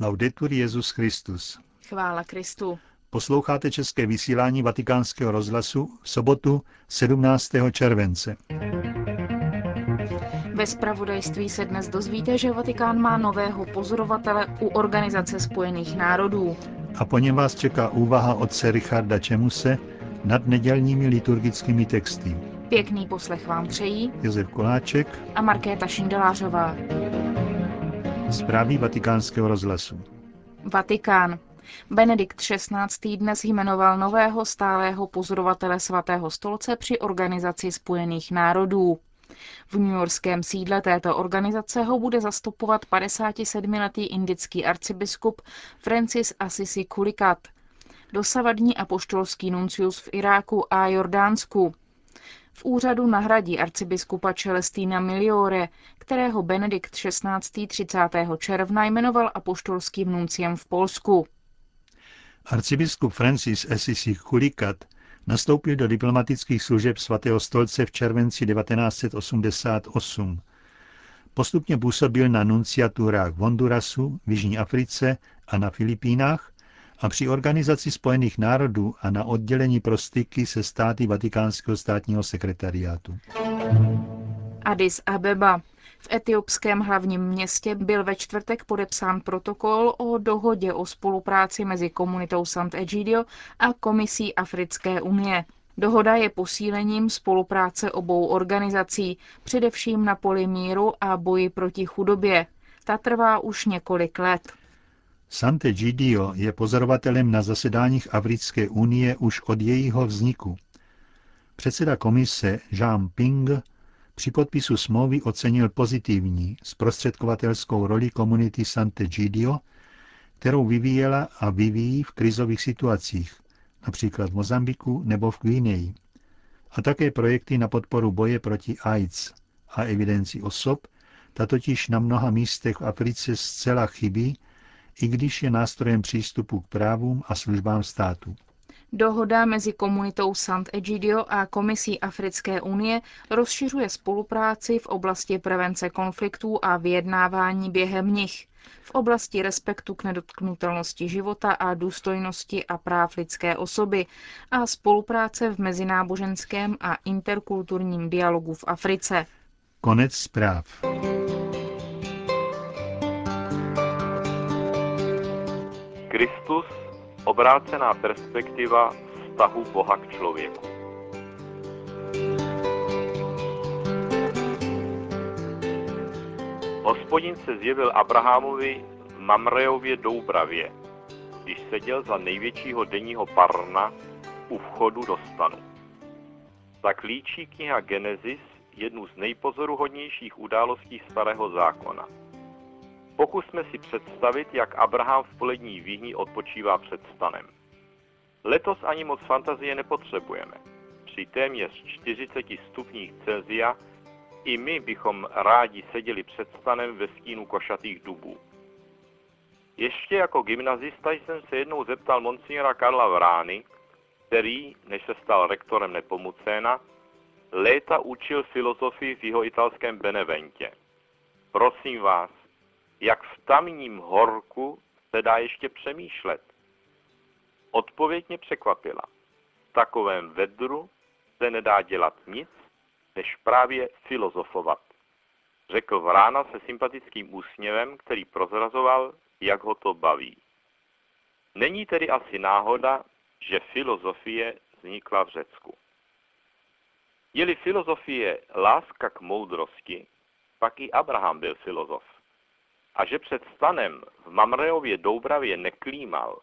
Laudetur Jezus Christus. Chvála Kristu. Posloucháte české vysílání Vatikánského rozhlasu v sobotu 17. července. Ve spravodajství se dnes dozvíte, že Vatikán má nového pozorovatele u Organizace spojených národů. A po něm vás čeká úvaha otce Richarda Čemuse nad nedělními liturgickými texty. Pěkný poslech vám přejí Josef Koláček a Markéta Šindelářová. Zprávy vatikánského rozhlasu. Vatikán. Benedikt XVI. dnes jmenoval nového stálého pozorovatele svatého stolce při Organizaci spojených národů. V newyorském sídle této organizace ho bude zastupovat 57-letý indický arcibiskup Francis Assisi Kulikat, dosavadní apoštolský nuncius v Iráku a Jordánsku. V úřadu nahradí arcibiskupa Celestína Miliore, kterého Benedikt XVI. 30. června jmenoval apoštolským nunciem v Polsku. Arcibiskup Francis Assisi Kulikat nastoupil do diplomatických služeb svatého stolce v červenci 1988. Postupně působil na nunciaturách v Hondurasu, v Jižní Africe a na Filipínách a při organizaci Spojených národů a na oddělení pro styky se státy Vatikánského státního sekretariátu. Addis Abeba. V etiopském hlavním městě byl ve čtvrtek podepsán protokol o dohodě o spolupráci mezi komunitou Sant'Egidio a Komisí Africké unie. Dohoda je posílením spolupráce obou organizací, především na poli míru a boji proti chudobě. Ta trvá už několik let. Sant'Egidio je pozorovatelem na zasedáních Africké unie už od jejího vzniku. Předseda komise Jean Ping při podpisu smlouvy ocenil pozitivní zprostředkovatelskou roli komunity Sant'Egidio, kterou vyvíjela a vyvíjí v krizových situacích, například v Mozambiku nebo v Gvineji, a také projekty na podporu boje proti AIDS a evidenci osob, ta totiž na mnoha místech v Africe zcela chybí, i když je nástrojem přístupu k právům a službám státu. Dohoda mezi komunitou Sant'Egidio a Komisí Africké unie rozšiřuje spolupráci v oblasti prevence konfliktů a vyjednávání během nich, v oblasti respektu k nedotknutelnosti života a důstojnosti a práv lidské osoby a spolupráce v mezináboženském a interkulturním dialogu v Africe. Konec zpráv. Kristus obrácená perspektiva vztahu Boha k člověku. Hospodin se zjevil Abrahamovi v Mamreově Doubravě, když seděl za největšího denního parna u vchodu do stanu. Tak líčí kniha Genesis jednu z nejpozoruhodnějších událostí starého zákona – Pokusme si představit, jak Abraham v polední výhni odpočívá před stanem. Letos ani moc fantazie nepotřebujeme. Při téměř 40 stupních Celzia i my bychom rádi seděli před stanem ve stínu košatých dubů. Ještě jako gymnazista jsem se jednou zeptal monsignora Karla Vrány, který, než se stal rektorem Nepomucéna, léta učil filozofii v jeho italském Beneventě. Prosím vás, jak v tamním horku se dá ještě přemýšlet. Odpověď mě překvapila. V takovém vedru se nedá dělat nic, než právě filozofovat. Řekl Vrána se sympatickým úsměvem, který prozrazoval, jak ho to baví. Není tedy asi náhoda, že filozofie vznikla v Řecku. Je-li filozofie láska k moudrosti, pak i Abraham byl filozof a že před stanem v Mamreově Doubravě neklímal,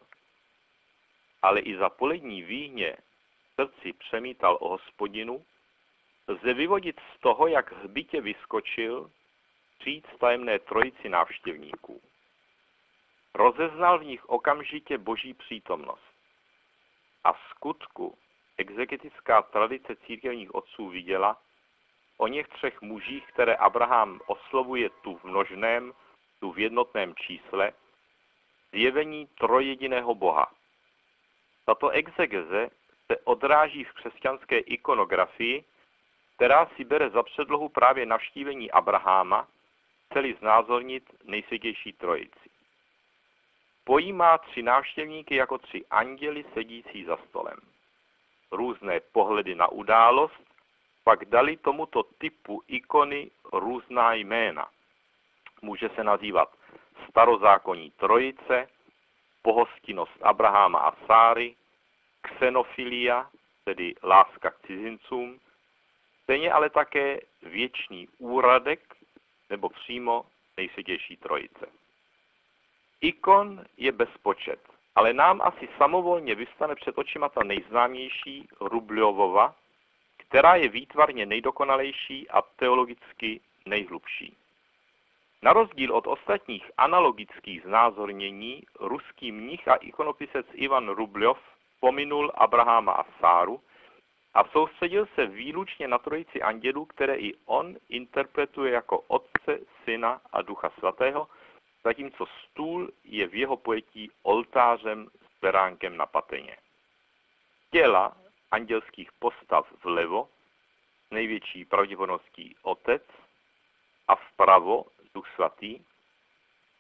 ale i za polední výhně srdci přemítal o hospodinu, lze vyvodit z toho, jak hbitě vyskočil říct tajemné trojici návštěvníků. Rozeznal v nich okamžitě boží přítomnost. A v skutku exegetická tradice církevních otců viděla o něch třech mužích, které Abraham oslovuje tu v množném tu v jednotném čísle, zjevení trojediného Boha. Tato exegeze se odráží v křesťanské ikonografii, která si bere za předlohu právě navštívení Abraháma, celý znázornit nejsvětější trojici. pojímá tři návštěvníky jako tři anděli sedící za stolem. Různé pohledy na událost pak dali tomuto typu ikony různá jména. Může se nazývat starozákonní trojice, pohostinnost Abraháma a Sáry, xenofilia, tedy láska k cizincům, stejně ale také věčný úradek nebo přímo nejsvětější trojice. Ikon je bezpočet, ale nám asi samovolně vystane před očima ta nejznámější Rubljovova, která je výtvarně nejdokonalejší a teologicky nejhlubší. Na rozdíl od ostatních analogických znázornění, ruský mnich a ikonopisec Ivan Rubljov pominul Abraháma a Sáru a soustředil se výlučně na trojici andělů, které i on interpretuje jako Otce, Syna a Ducha Svatého, zatímco stůl je v jeho pojetí oltářem s beránkem na pateně. Těla andělských postav vlevo, největší pravděpodobností Otec, a vpravo Duch Svatý,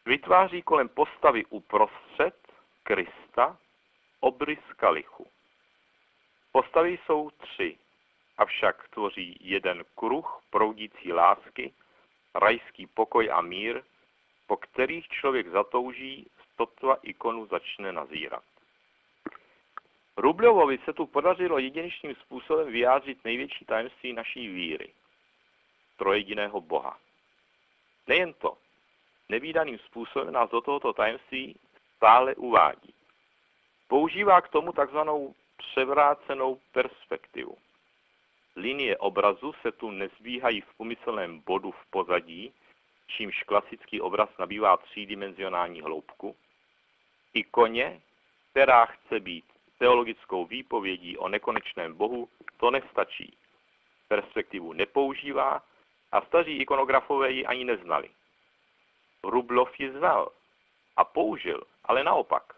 vytváří kolem postavy uprostřed Krista obrys kalichu. Postavy jsou tři, avšak tvoří jeden kruh proudící lásky, rajský pokoj a mír, po kterých člověk zatouží, sotva ikonu začne nazírat. Rublovovi se tu podařilo jedinečným způsobem vyjádřit největší tajemství naší víry, trojediného Boha. Nejen to, nevýdaným způsobem nás do tohoto tajemství stále uvádí. Používá k tomu takzvanou převrácenou perspektivu. Linie obrazu se tu nezbíhají v umyslném bodu v pozadí, čímž klasický obraz nabývá třídimenzionální hloubku. Ikoně, která chce být teologickou výpovědí o nekonečném Bohu, to nestačí. Perspektivu nepoužívá a staří ikonografové ji ani neznali. Rublov ji znal a použil, ale naopak.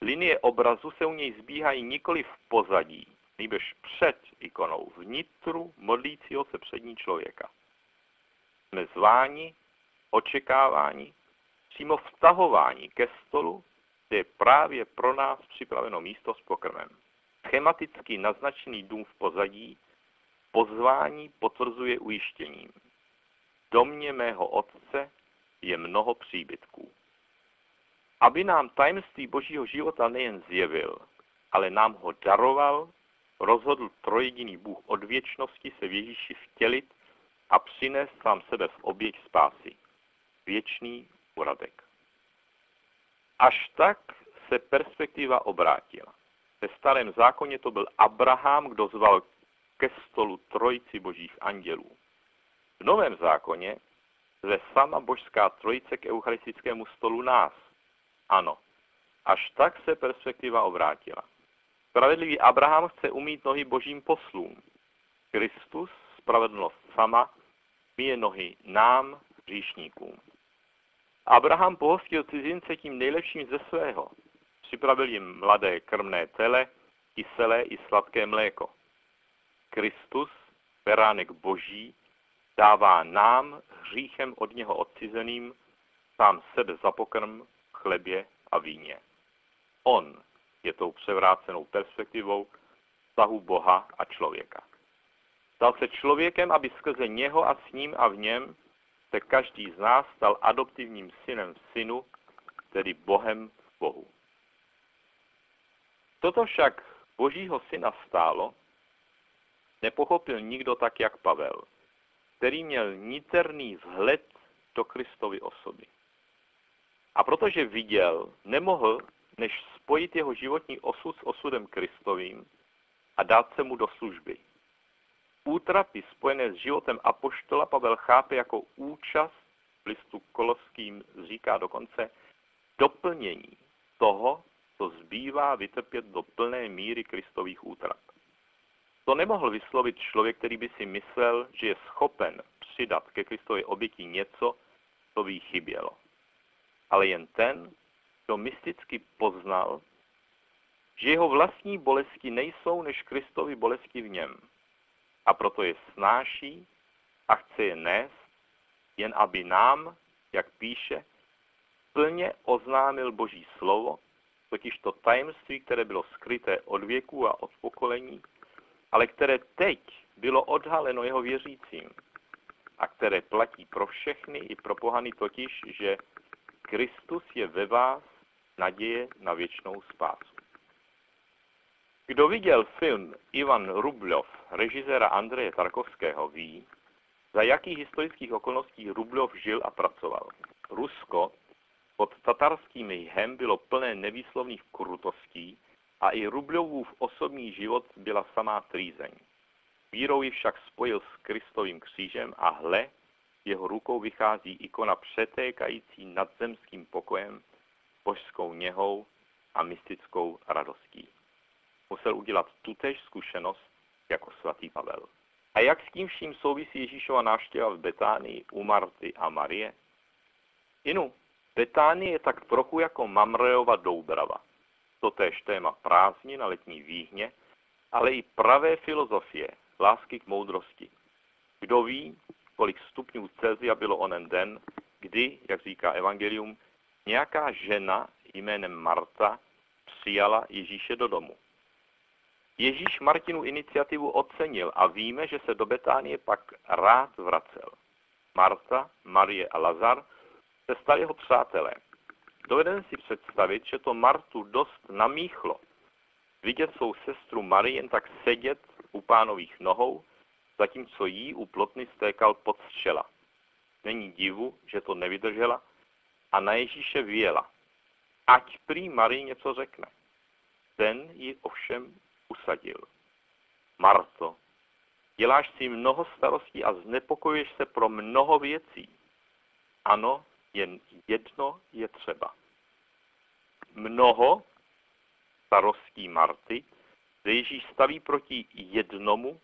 Linie obrazu se u něj zbíhají nikoli v pozadí, nejbrž před ikonou, vnitru modlícího se přední člověka. Jsme zváni, očekávání, přímo vtahování ke stolu, kde je právě pro nás připraveno místo s pokrmem. Schematicky naznačený dům v pozadí pozvání potvrzuje ujištěním. V mého otce je mnoho příbytků. Aby nám tajemství božího života nejen zjevil, ale nám ho daroval, rozhodl trojediný Bůh od věčnosti se v Ježíši vtělit a přinést sám sebe v oběť spásy. Věčný uradek. Až tak se perspektiva obrátila. Ve starém zákoně to byl Abraham, kdo zval ke stolu trojici božích andělů. V novém zákoně zve sama božská trojice k eucharistickému stolu nás. Ano, až tak se perspektiva obrátila. Spravedlivý Abraham chce umít nohy božím poslům. Kristus, spravedlnost sama, míje nohy nám, hříšníkům. Abraham pohostil cizince tím nejlepším ze svého. Připravil jim mladé krmné tele, kyselé i sladké mléko. Kristus, beránek boží, dává nám, hříchem od něho odcizeným, sám sebe za pokrm, chlebě a víně. On je tou převrácenou perspektivou vztahu Boha a člověka. Stal se člověkem, aby skrze něho a s ním a v něm se každý z nás stal adoptivním synem v synu, tedy Bohem v Bohu. Toto však Božího syna stálo, nepochopil nikdo tak, jak Pavel, který měl niterný vzhled do Kristovy osoby. A protože viděl, nemohl než spojit jeho životní osud s osudem Kristovým a dát se mu do služby. Útrapy spojené s životem apoštola Pavel chápe jako účast v listu koloským říká dokonce doplnění toho, co zbývá vytrpět do plné míry Kristových útrap. To nemohl vyslovit člověk, který by si myslel, že je schopen přidat ke Kristově oběti něco, co by jí chybělo. Ale jen ten, kdo mysticky poznal, že jeho vlastní bolesti nejsou než Kristovi bolesti v něm. A proto je snáší a chce je nést, jen aby nám, jak píše, plně oznámil Boží slovo, totiž to tajemství, které bylo skryté od věků a od pokolení, ale které teď bylo odhaleno jeho věřícím a které platí pro všechny i pro pohany totiž, že Kristus je ve vás naděje na věčnou spásu. Kdo viděl film Ivan Rublov, režiséra Andreje Tarkovského, ví, za jakých historických okolností Rublov žil a pracoval. Rusko pod tatarským jhem bylo plné nevýslovných krutostí a i Rublovův osobní život byla samá trýzeň. Vírou ji však spojil s Kristovým křížem a hle, jeho rukou vychází ikona přetékající nadzemským pokojem, božskou něhou a mystickou radostí. Musel udělat tutéž zkušenost jako svatý Pavel. A jak s tím vším souvisí Ježíšova návštěva v Betánii u Marty a Marie? Inu, Betánie je tak trochu jako Mamreova Doubrava. Totéž téma prázdní na letní výhně, ale i pravé filozofie, lásky k moudrosti. Kdo ví, kolik stupňů Celzia bylo onen den, kdy, jak říká Evangelium, nějaká žena jménem Marta přijala Ježíše do domu. Ježíš Martinu iniciativu ocenil a víme, že se do Betánie pak rád vracel. Marta, Marie a Lazar se stali jeho přátelé. Dovedeme si představit, že to Martu dost namíchlo. Vidět svou sestru Marii jen tak sedět u pánových nohou, zatímco jí u plotny stékal pod střela. Není divu, že to nevydržela a na Ježíše vyjela. Ať prý Marii něco řekne. Ten ji ovšem usadil. Marto, děláš si mnoho starostí a znepokojuješ se pro mnoho věcí. Ano, jen jedno je třeba. Mnoho starostí Marty se Ježíš staví proti jednomu,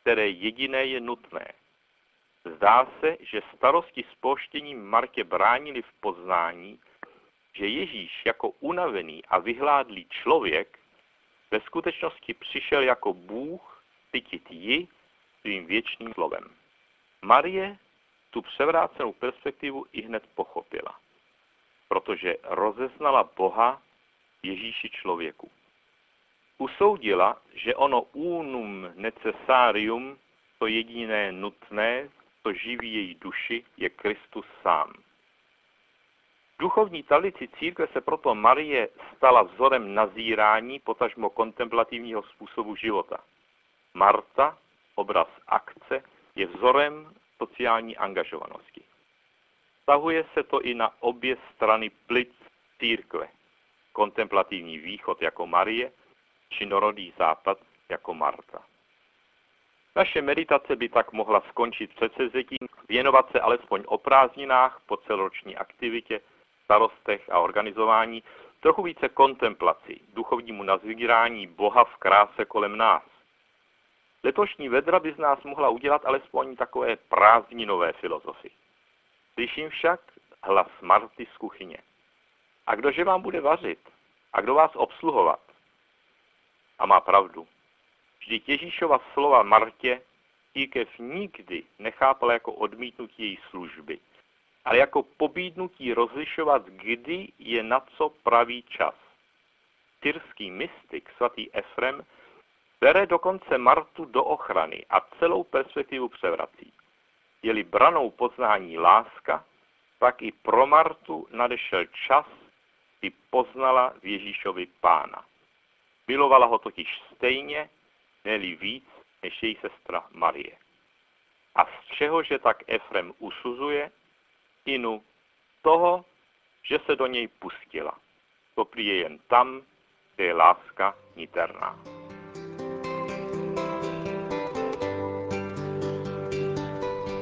které jediné je nutné. Zdá se, že starosti s poštěním Martě bránili v poznání, že Ježíš jako unavený a vyhládlý člověk ve skutečnosti přišel jako Bůh cítit ji svým věčným slovem. Marie tu převrácenou perspektivu i hned pochopila, protože rozeznala Boha Ježíši člověku. Usoudila, že ono unum necessarium, to jediné nutné, co živí její duši, je Kristus sám. Duchovní tradici církve se proto Marie stala vzorem nazírání, potažmo kontemplativního způsobu života. Marta, obraz akce, je vzorem sociální angažovanosti. Stahuje se to i na obě strany plic církve. Kontemplativní východ jako Marie, činorodý západ jako Marta. Naše meditace by tak mohla skončit předsevzetím věnovat se alespoň o prázdninách po celoroční aktivitě, starostech a organizování, trochu více kontemplaci, duchovnímu nazvírání Boha v kráse kolem nás. Letošní vedra by z nás mohla udělat alespoň takové prázdninové filozofy. Slyším však hlas Marty z kuchyně. A kdože vám bude vařit? A kdo vás obsluhovat? A má pravdu. Vždyť Ježíšova slova Martě církev nikdy nechápala jako odmítnutí její služby, ale jako pobídnutí rozlišovat, kdy je na co pravý čas. Tyrský mystik svatý Efrem bere dokonce Martu do ochrany a celou perspektivu převrací. Je-li branou poznání láska, pak i pro Martu nadešel čas, kdy poznala v Ježíšovi pána. Milovala ho totiž stejně, neli víc, než její sestra Marie. A z čeho, že tak Efrem usuzuje? Inu toho, že se do něj pustila. To je jen tam, kde je láska niterná.